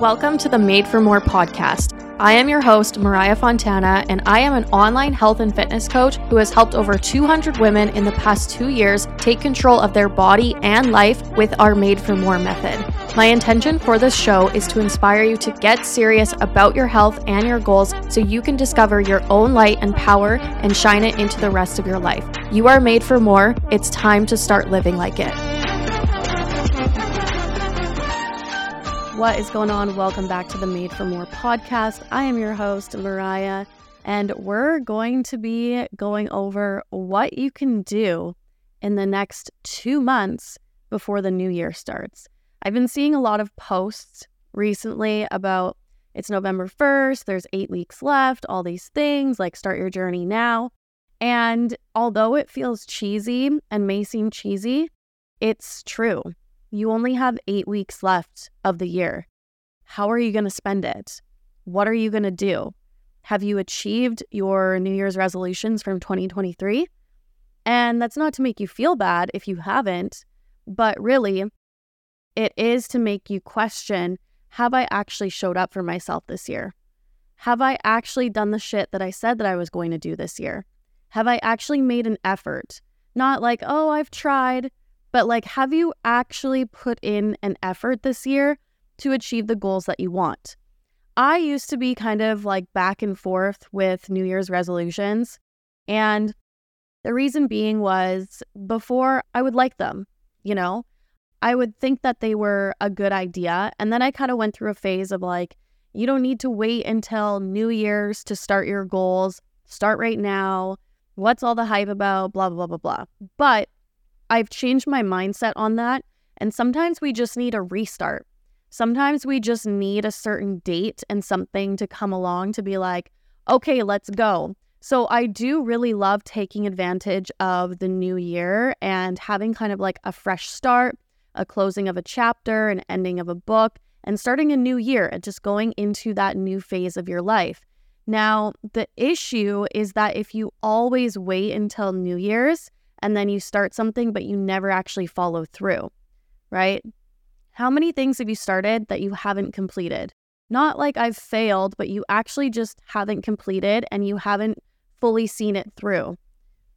Welcome to the Made for More podcast. I am your host, Mariah Fontana, and I am an online health and fitness coach who has helped over 200 women in the past two years take control of their body and life with our Made for More method. My intention for this show is to inspire you to get serious about your health and your goals so you can discover your own light and power and shine it into the rest of your life. You are made for more. It's time to start living like it. What is going on? Welcome back to the Made for More podcast. I am your host, Mariah, and we're going to be going over what you can do in the next two months before the new year starts. I've been seeing a lot of posts recently about it's November 1st, there's eight weeks left, all these things like start your journey now. And although it feels cheesy and may seem cheesy, it's true. You only have eight weeks left of the year. How are you going to spend it? What are you going to do? Have you achieved your New Year's resolutions from 2023? And that's not to make you feel bad if you haven't, but really, it is to make you question have I actually showed up for myself this year? Have I actually done the shit that I said that I was going to do this year? Have I actually made an effort? Not like, oh, I've tried, but like, have you actually put in an effort this year to achieve the goals that you want? I used to be kind of like back and forth with New Year's resolutions. And the reason being was before I would like them, you know, I would think that they were a good idea. And then I kind of went through a phase of like, you don't need to wait until New Year's to start your goals. Start right now. What's all the hype about? Blah, blah, blah, blah. Blah. But I've changed my mindset on that. And sometimes we just need a restart. Sometimes we just need a certain date and something to come along to be like, okay, let's go. So I do really love taking advantage of the new year and having kind of like a fresh start, a closing of a chapter, an ending of a book, and starting a new year and just going into that new phase of your life. Now, the issue is that if you always wait until New Year's, and then you start something, but you never actually follow through, right? How many things have you started that you haven't completed? Not like I've failed, but you actually just haven't completed and you haven't fully seen it through.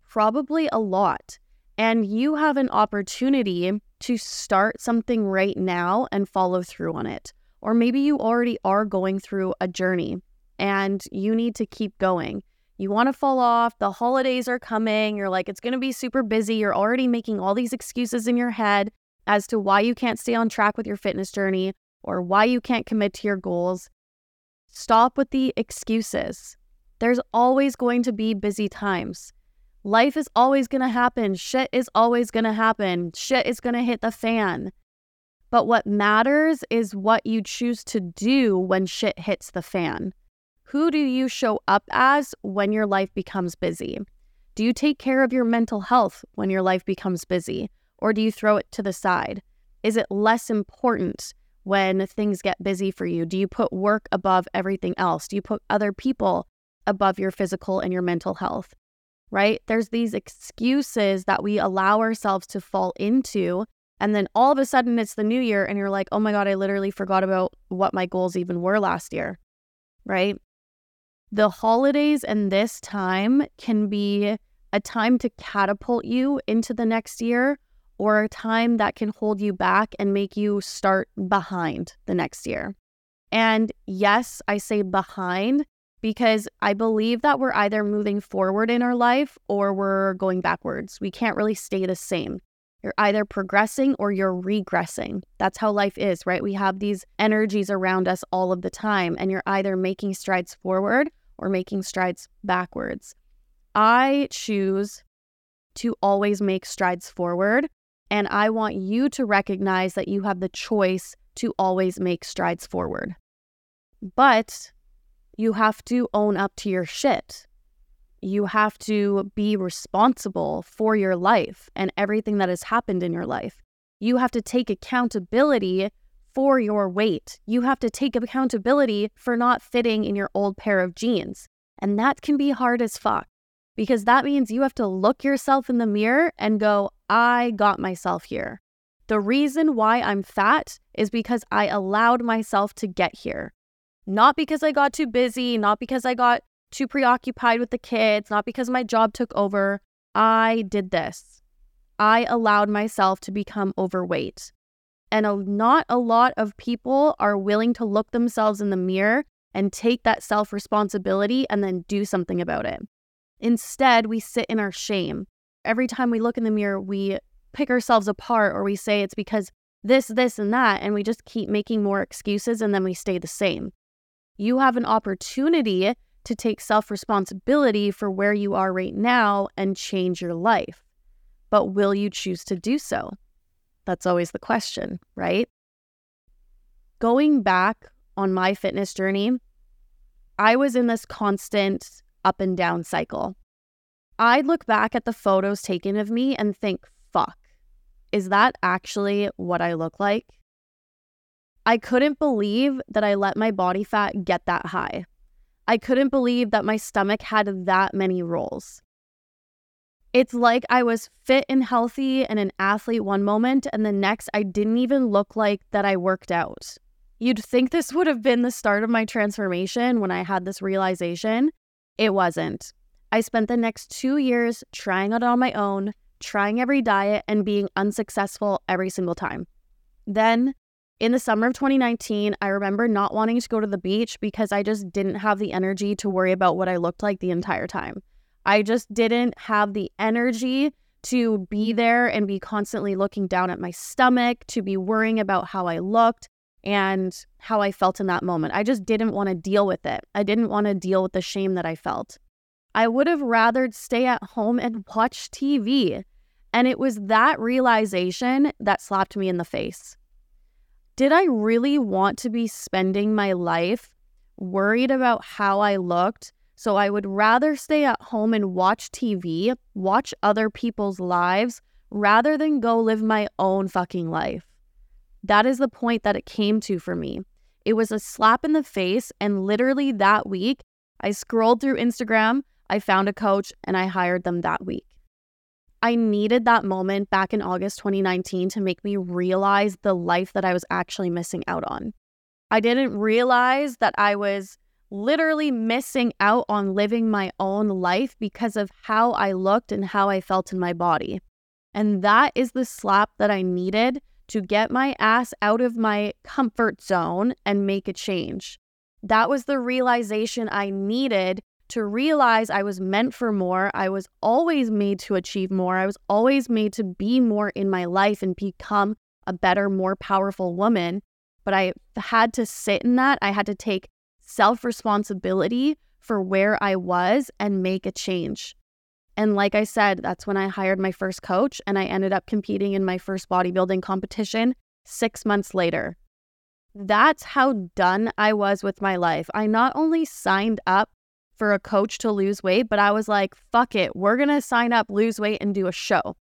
Probably a lot. And you have an opportunity to start something right now and follow through on it. Or maybe you already are going through a journey and you need to keep going you want to fall off, the holidays are coming, you're like, it's going to be super busy. You're already making all these excuses in your head as to why you can't stay on track with your fitness journey or why you can't commit to your goals. Stop with the excuses. There's always going to be busy times. Life is always going to happen. Shit is always going to happen. Shit is going to hit the fan. But what matters is what you choose to do when shit hits the fan. Who do you show up as when your life becomes busy? Do you take care of your mental health when your life becomes busy? Or do you throw it to the side? Is it less important when things get busy for you? Do you put work above everything else? Do you put other people above your physical and your mental health? Right? There's these excuses that we allow ourselves to fall into. And then all of a sudden it's the new year and you're like, oh my God, I literally forgot about what my goals even were last year. Right? The holidays and this time can be a time to catapult you into the next year or a time that can hold you back and make you start behind the next year. And yes, I say behind because I believe that we're either moving forward in our life or we're going backwards. We can't really stay the same. You're either progressing or you're regressing. That's how life is, right? We have these energies around us all of the time, and you're either making strides forward or making strides backwards. I choose to always make strides forward. And I want you to recognize that you have the choice to always make strides forward. But you have to own up to your shit. You have to be responsible for your life and everything that has happened in your life. You have to take accountability for your weight. You have to take accountability for not fitting in your old pair of jeans. And that can be hard as fuck because that means you have to look yourself in the mirror and go, I got myself here. The reason why I'm fat is because I allowed myself to get here. Not because I got too busy, not because I got too preoccupied with the kids, not because my job took over. I did this. I allowed myself to become overweight. And a, not a lot of people are willing to look themselves in the mirror and take that self responsibility and then do something about it. Instead, we sit in our shame. Every time we look in the mirror, we pick ourselves apart or we say it's because this, this, and that, and we just keep making more excuses and then we stay the same. You have an opportunity to take self responsibility for where you are right now and change your life. But will you choose to do so? That's always the question, right? Going back on my fitness journey, I was in this constant up and down cycle. I'd look back at the photos taken of me and think, fuck, is that actually what I look like? I couldn't believe that I let my body fat get that high. I couldn't believe that my stomach had that many rolls. It's like I was fit and healthy and an athlete one moment, and the next I didn't even look like that I worked out. You'd think this would have been the start of my transformation when I had this realization. It wasn't. I spent the next two years trying it on my own, trying every diet, and being unsuccessful every single time. Then, in the summer of 2019, I remember not wanting to go to the beach because I just didn't have the energy to worry about what I looked like the entire time. I just didn't have the energy to be mm. there and be constantly looking down at my stomach, to be worrying about how I looked and how I felt in that moment. I just didn't want to deal with it. I didn't want to deal with the shame that I felt. I would have rather stay at home and watch TV. And it was that realization that slapped me in the face. Did I really want to be spending my life worried about how I looked so I would rather stay at home and watch TV, watch other people's lives, rather than go live my own fucking life. That is the point that it came to for me. It was a slap in the face. And literally that week, I scrolled through Instagram, I found a coach, and I hired them that week. I needed that moment back in August 2019 to make me realize the life that I was actually missing out on. I didn't realize that I was literally missing out on living my own life because of how I looked and how I felt in my body. And that is the slap that I needed to get my ass out of my comfort zone and make a change. That was the realization I needed to realize I was meant for more. I was always made to achieve more. I was always made to be more in my life and become a better, more powerful woman. But I had to sit in that. I had to take self responsibility for where I was and make a change. And like I said, that's when I hired my first coach and I ended up competing in my first bodybuilding competition six months later. That's how done I was with my life. I not only signed up for a coach to lose weight, but I was like, fuck it, we're gonna sign up, lose weight, and do a show.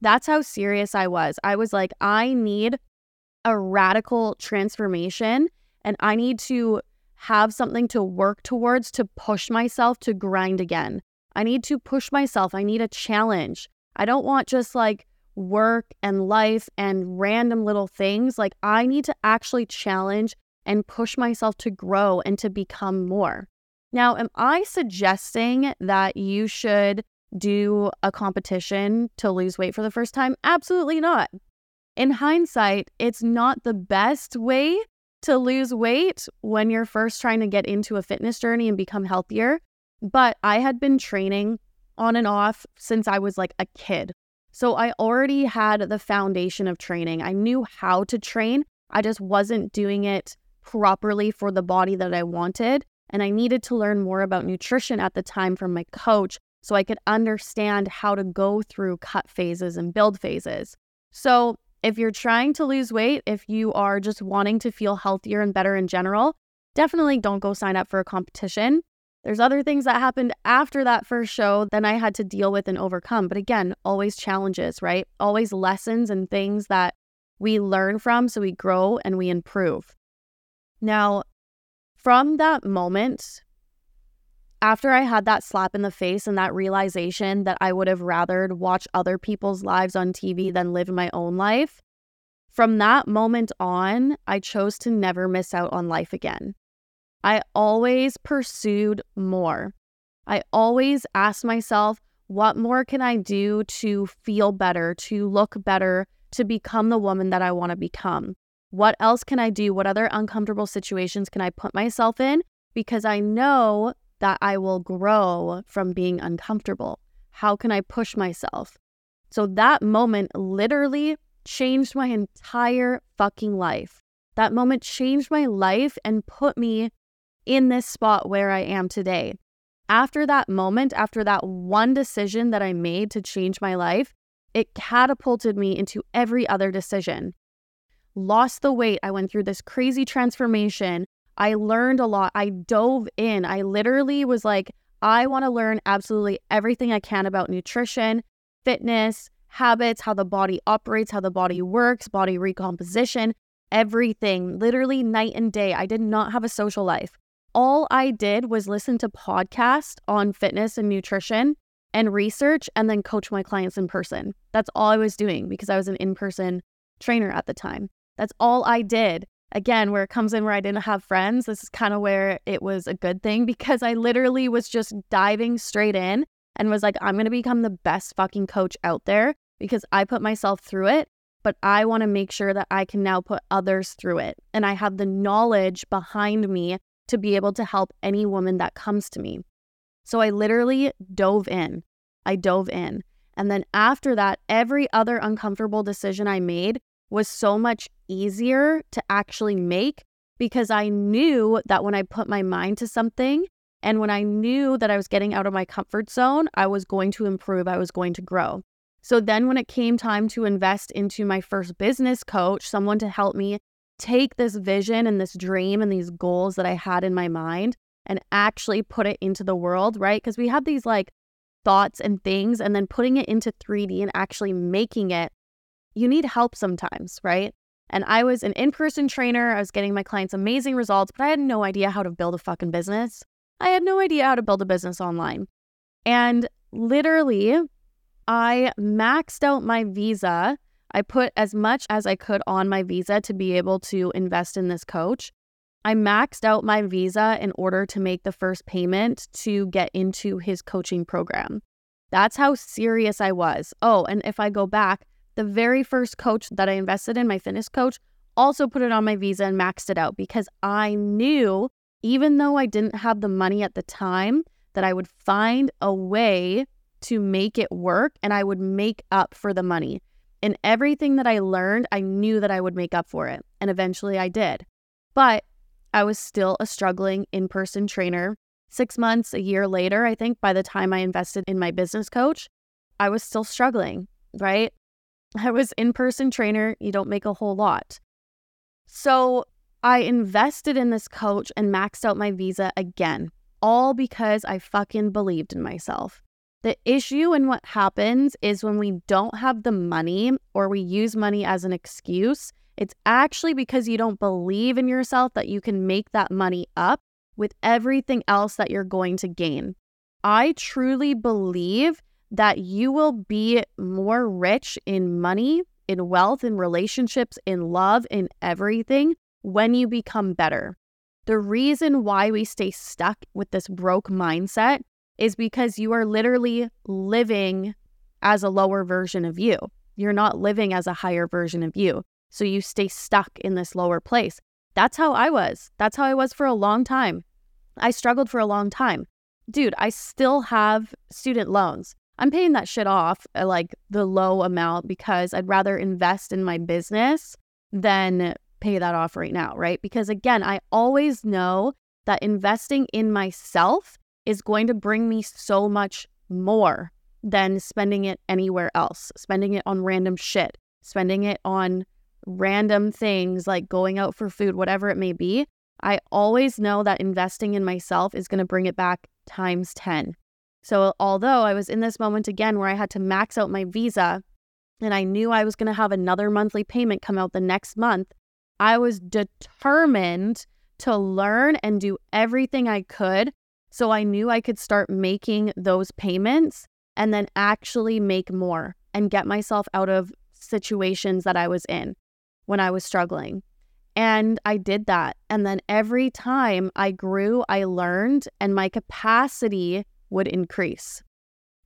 That's how serious I was. I was like, I need a radical transformation and I need to have something to work towards to push myself to grind again. I need to push myself. I need a challenge. I don't want just like work and life and random little things. Like, I need to actually challenge and push myself to grow and to become more. Now, am I suggesting that you should do a competition to lose weight for the first time? Absolutely not. In hindsight, it's not the best way to lose weight when you're first trying to get into a fitness journey and become healthier. But I had been training on and off since I was like a kid. So I already had the foundation of training. I knew how to train. I just wasn't doing it properly for the body that I wanted. And I needed to learn more about nutrition at the time from my coach so I could understand how to go through cut phases and build phases. So if you're trying to lose weight, if you are just wanting to feel healthier and better in general, definitely don't go sign up for a competition. There's other things that happened after that first show that I had to deal with and overcome. But again, always challenges, right? Always lessons and things that we learn from so we grow and we improve. Now, from that moment, after I had that slap in the face and that realization that I would have rathered watch other people's lives on TV than live my own life, From that moment on, I chose to never miss out on life again. I always pursued more. I always asked myself, what more can I do to feel better, to look better, to become the woman that I want to become? What else can I do? What other uncomfortable situations can I put myself in? Because I know that I will grow from being uncomfortable. How can I push myself? So that moment literally changed my entire fucking life. That moment changed my life and put me in this spot where I am today. After that moment, after that one decision that I made to change my life, it catapulted me into every other decision. Lost the weight. I went through this crazy transformation. I learned a lot. I dove in. I literally was like, I want to learn absolutely everything I can about nutrition, fitness, habits, how the body operates, how the body works, body recomposition, everything, literally night and day. I did not have a social life. All I did was listen to podcasts on fitness and nutrition and research and then coach my clients in person. That's all I was doing because I was an in person trainer at the time. That's all I did. Again, where it comes in where I didn't have friends, this is kind of where it was a good thing because I literally was just diving straight in and was like, I'm going to become the best fucking coach out there because I put myself through it, but I want to make sure that I can now put others through it. And I have the knowledge behind me to be able to help any woman that comes to me. So I literally dove in. I dove in. And then after that, every other uncomfortable decision I made was so much easier to actually make because I knew that when I put my mind to something and when I knew that I was getting out of my comfort zone, I was going to improve, I was going to grow. So then, when it came time to invest into my first business coach, someone to help me take this vision and this dream and these goals that I had in my mind and actually put it into the world, right? Because we have these like thoughts and things, and then putting it into 3D and actually making it, you need help sometimes, right? And I was an in person trainer. I was getting my clients amazing results, but I had no idea how to build a fucking business. I had no idea how to build a business online. And literally, I maxed out my visa. I put as much as I could on my visa to be able to invest in this coach. I maxed out my visa in order to make the first payment to get into his coaching program. That's how serious I was. Oh, and if I go back, the very first coach that I invested in, my fitness coach, also put it on my visa and maxed it out because I knew, even though I didn't have the money at the time, that I would find a way to make it work and I would make up for the money. In everything that I learned, I knew that I would make up for it. And eventually I did. But I was still a struggling in person trainer. Six months, a year later, I think, by the time I invested in my business coach, I was still struggling, right? I was in person trainer. You don't make a whole lot. So I invested in this coach and maxed out my visa again, all because I fucking believed in myself. The issue and what happens is when we don't have the money or we use money as an excuse, it's actually because you don't believe in yourself that you can make that money up with everything else that you're going to gain. I truly believe that you will be more rich in money, in wealth, in relationships, in love, in everything when you become better. The reason why we stay stuck with this broke mindset is because you are literally living as a lower version of you. You're not living as a higher version of you. So you stay stuck in this lower place. That's how I was. That's how I was for a long time. I struggled for a long time. Dude, I still have student loans. I'm paying that shit off uh, like the low amount because I'd rather invest in my business than pay that off right now, right? Because again, I always know that investing in myself is going to bring me so much more than spending it anywhere else, spending it on random shit, spending it on random things like going out for food, whatever it may be. I always know that investing in myself is going to bring it back times 10. So, although I was in this moment again where I had to max out my visa and I knew I was going to have another monthly payment come out the next month, I was determined to learn and do everything I could so I knew I could start making those payments and then actually make more and get myself out of situations that I was in. when I was struggling. And I did that. And then every time I grew, I learned, and my capacity would increase.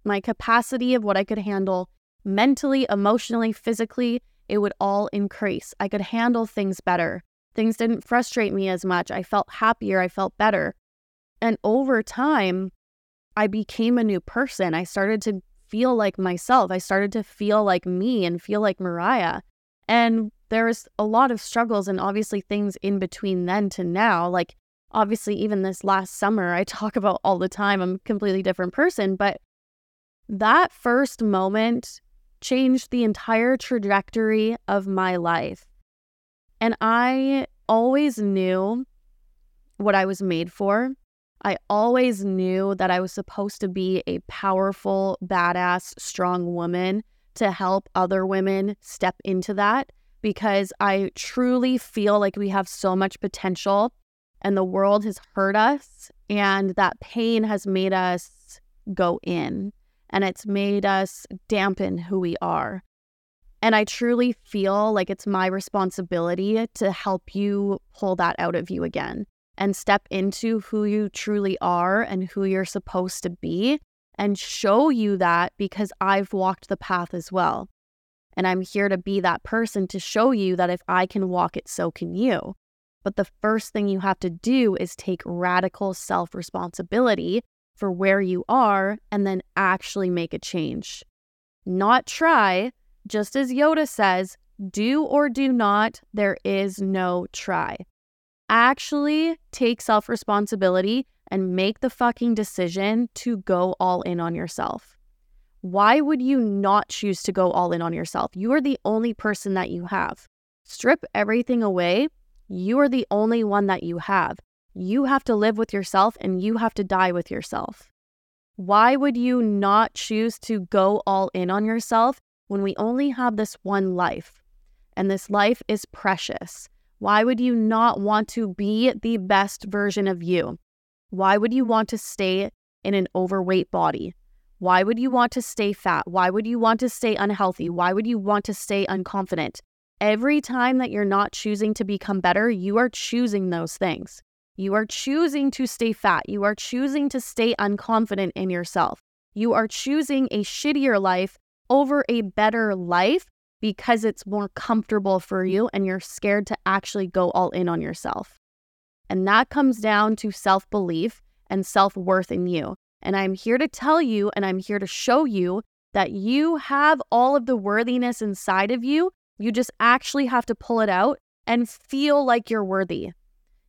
My capacity of what I could handle mentally, emotionally, physically, it would all increase. I could handle things better. Things didn't frustrate me as much. I felt happier. I felt better. And over time, I became a new person. I started to feel like myself. I started to feel like me and feel like Mariah. And there was a lot of struggles and obviously things in between then to now. Like, obviously, even this last summer, I talk about all the time, I'm a completely different person. But that first moment changed the entire trajectory of my life. And I always knew what I was made for. I always knew that I was supposed to be a powerful, badass, strong woman to help other women step into that because I truly feel like we have so much potential and the world has hurt us and that pain has made us go in and it's made us dampen who we are. And I truly feel like it's my responsibility to help you pull that out of you again and step into who you truly are and who you're supposed to be and show you that because I've walked the path as well. And I'm here to be that person to show you that if I can walk it, so can you. But the first thing you have to do is take radical self responsibility for where you are and then actually make a change. Not try, just as Yoda says, do or do not, there is no try. Actually take self responsibility and make the fucking decision to go all in on yourself. Why would you not choose to go all in on yourself? You are the only person that you have. Strip everything away. You are the only one that you have. You have to live with yourself and you have to die with yourself. Why would you not choose to go all in on yourself when we only have this one life? And this life is precious. Why would you not want to be the best version of you? Why would you want to stay in an overweight body? Why would you want to stay fat? Why would you want to stay unhealthy? Why would you want to stay unconfident? Every time that you're not choosing to become better, you are choosing those things. You are choosing to stay fat. You are choosing to stay unconfident in yourself. You are choosing a shittier life over a better life because it's more comfortable for mm. you and you're scared to actually go all in on yourself. And that comes down to self belief and self worth in you. And I'm here to tell you and I'm here to show you that you have all of the worthiness inside of you. You just actually have to pull it out and feel like you're worthy.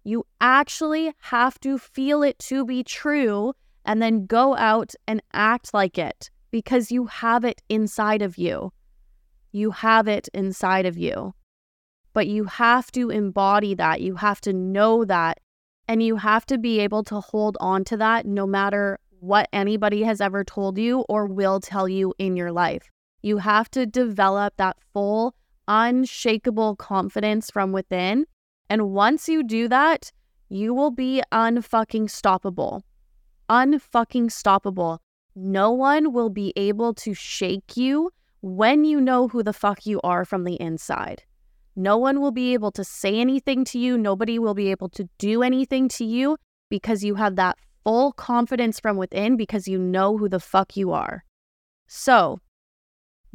You actually have to feel it to be true and then go out and act like it because you have it inside of you. You have it inside of you. But you have to embody that. You have to know that. And you have to be able to hold on to that no matter what anybody has ever told you or will tell you in your life. You have to develop that full, unshakable confidence from within. And once you do that, you will be unfucking stoppable. Unfucking stoppable. No one will be able to shake you when you know who the fuck you are from the inside. No one will be able to say anything to you. Nobody will be able to do anything to you because you have that full confidence from within because you know who the fuck you are. So,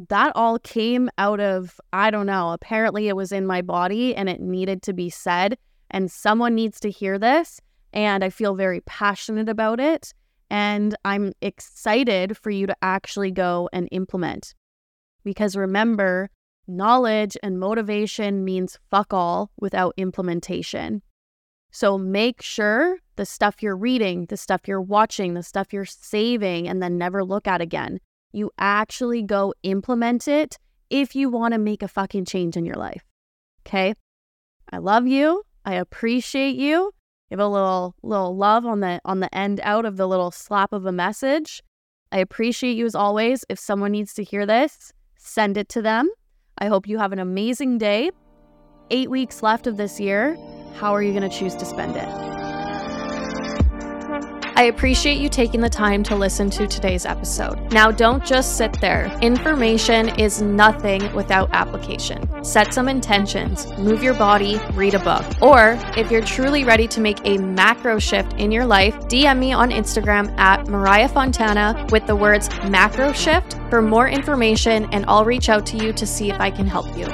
that all came out of, I don't know, apparently it was in my body and it needed to be said. And someone needs to hear this. And I feel very passionate about it. And I'm excited for you to actually go and implement. Because remember, knowledge and motivation means fuck all without implementation. So make sure the stuff you're reading, the stuff you're watching, the stuff you're saving, and then never look at again, you actually go implement it if you want to make a fucking change in your life. Okay? I love you. I appreciate you. Give a little little love on the on the end out of the little slap of a message. I appreciate you as always. If someone needs to hear this, send it to them. I hope you have an amazing day. Eight weeks left of this year. How are you going to choose to spend it? I appreciate you taking the time to listen to today's episode. Now, don't just sit there. Information is nothing without application. Set some intentions, move your body, read a book. Or if you're truly ready to make a macro shift in your life, DM me on Instagram at Mariah Fontana with the words macro shift for more information, and I'll reach out to you to see if I can help you.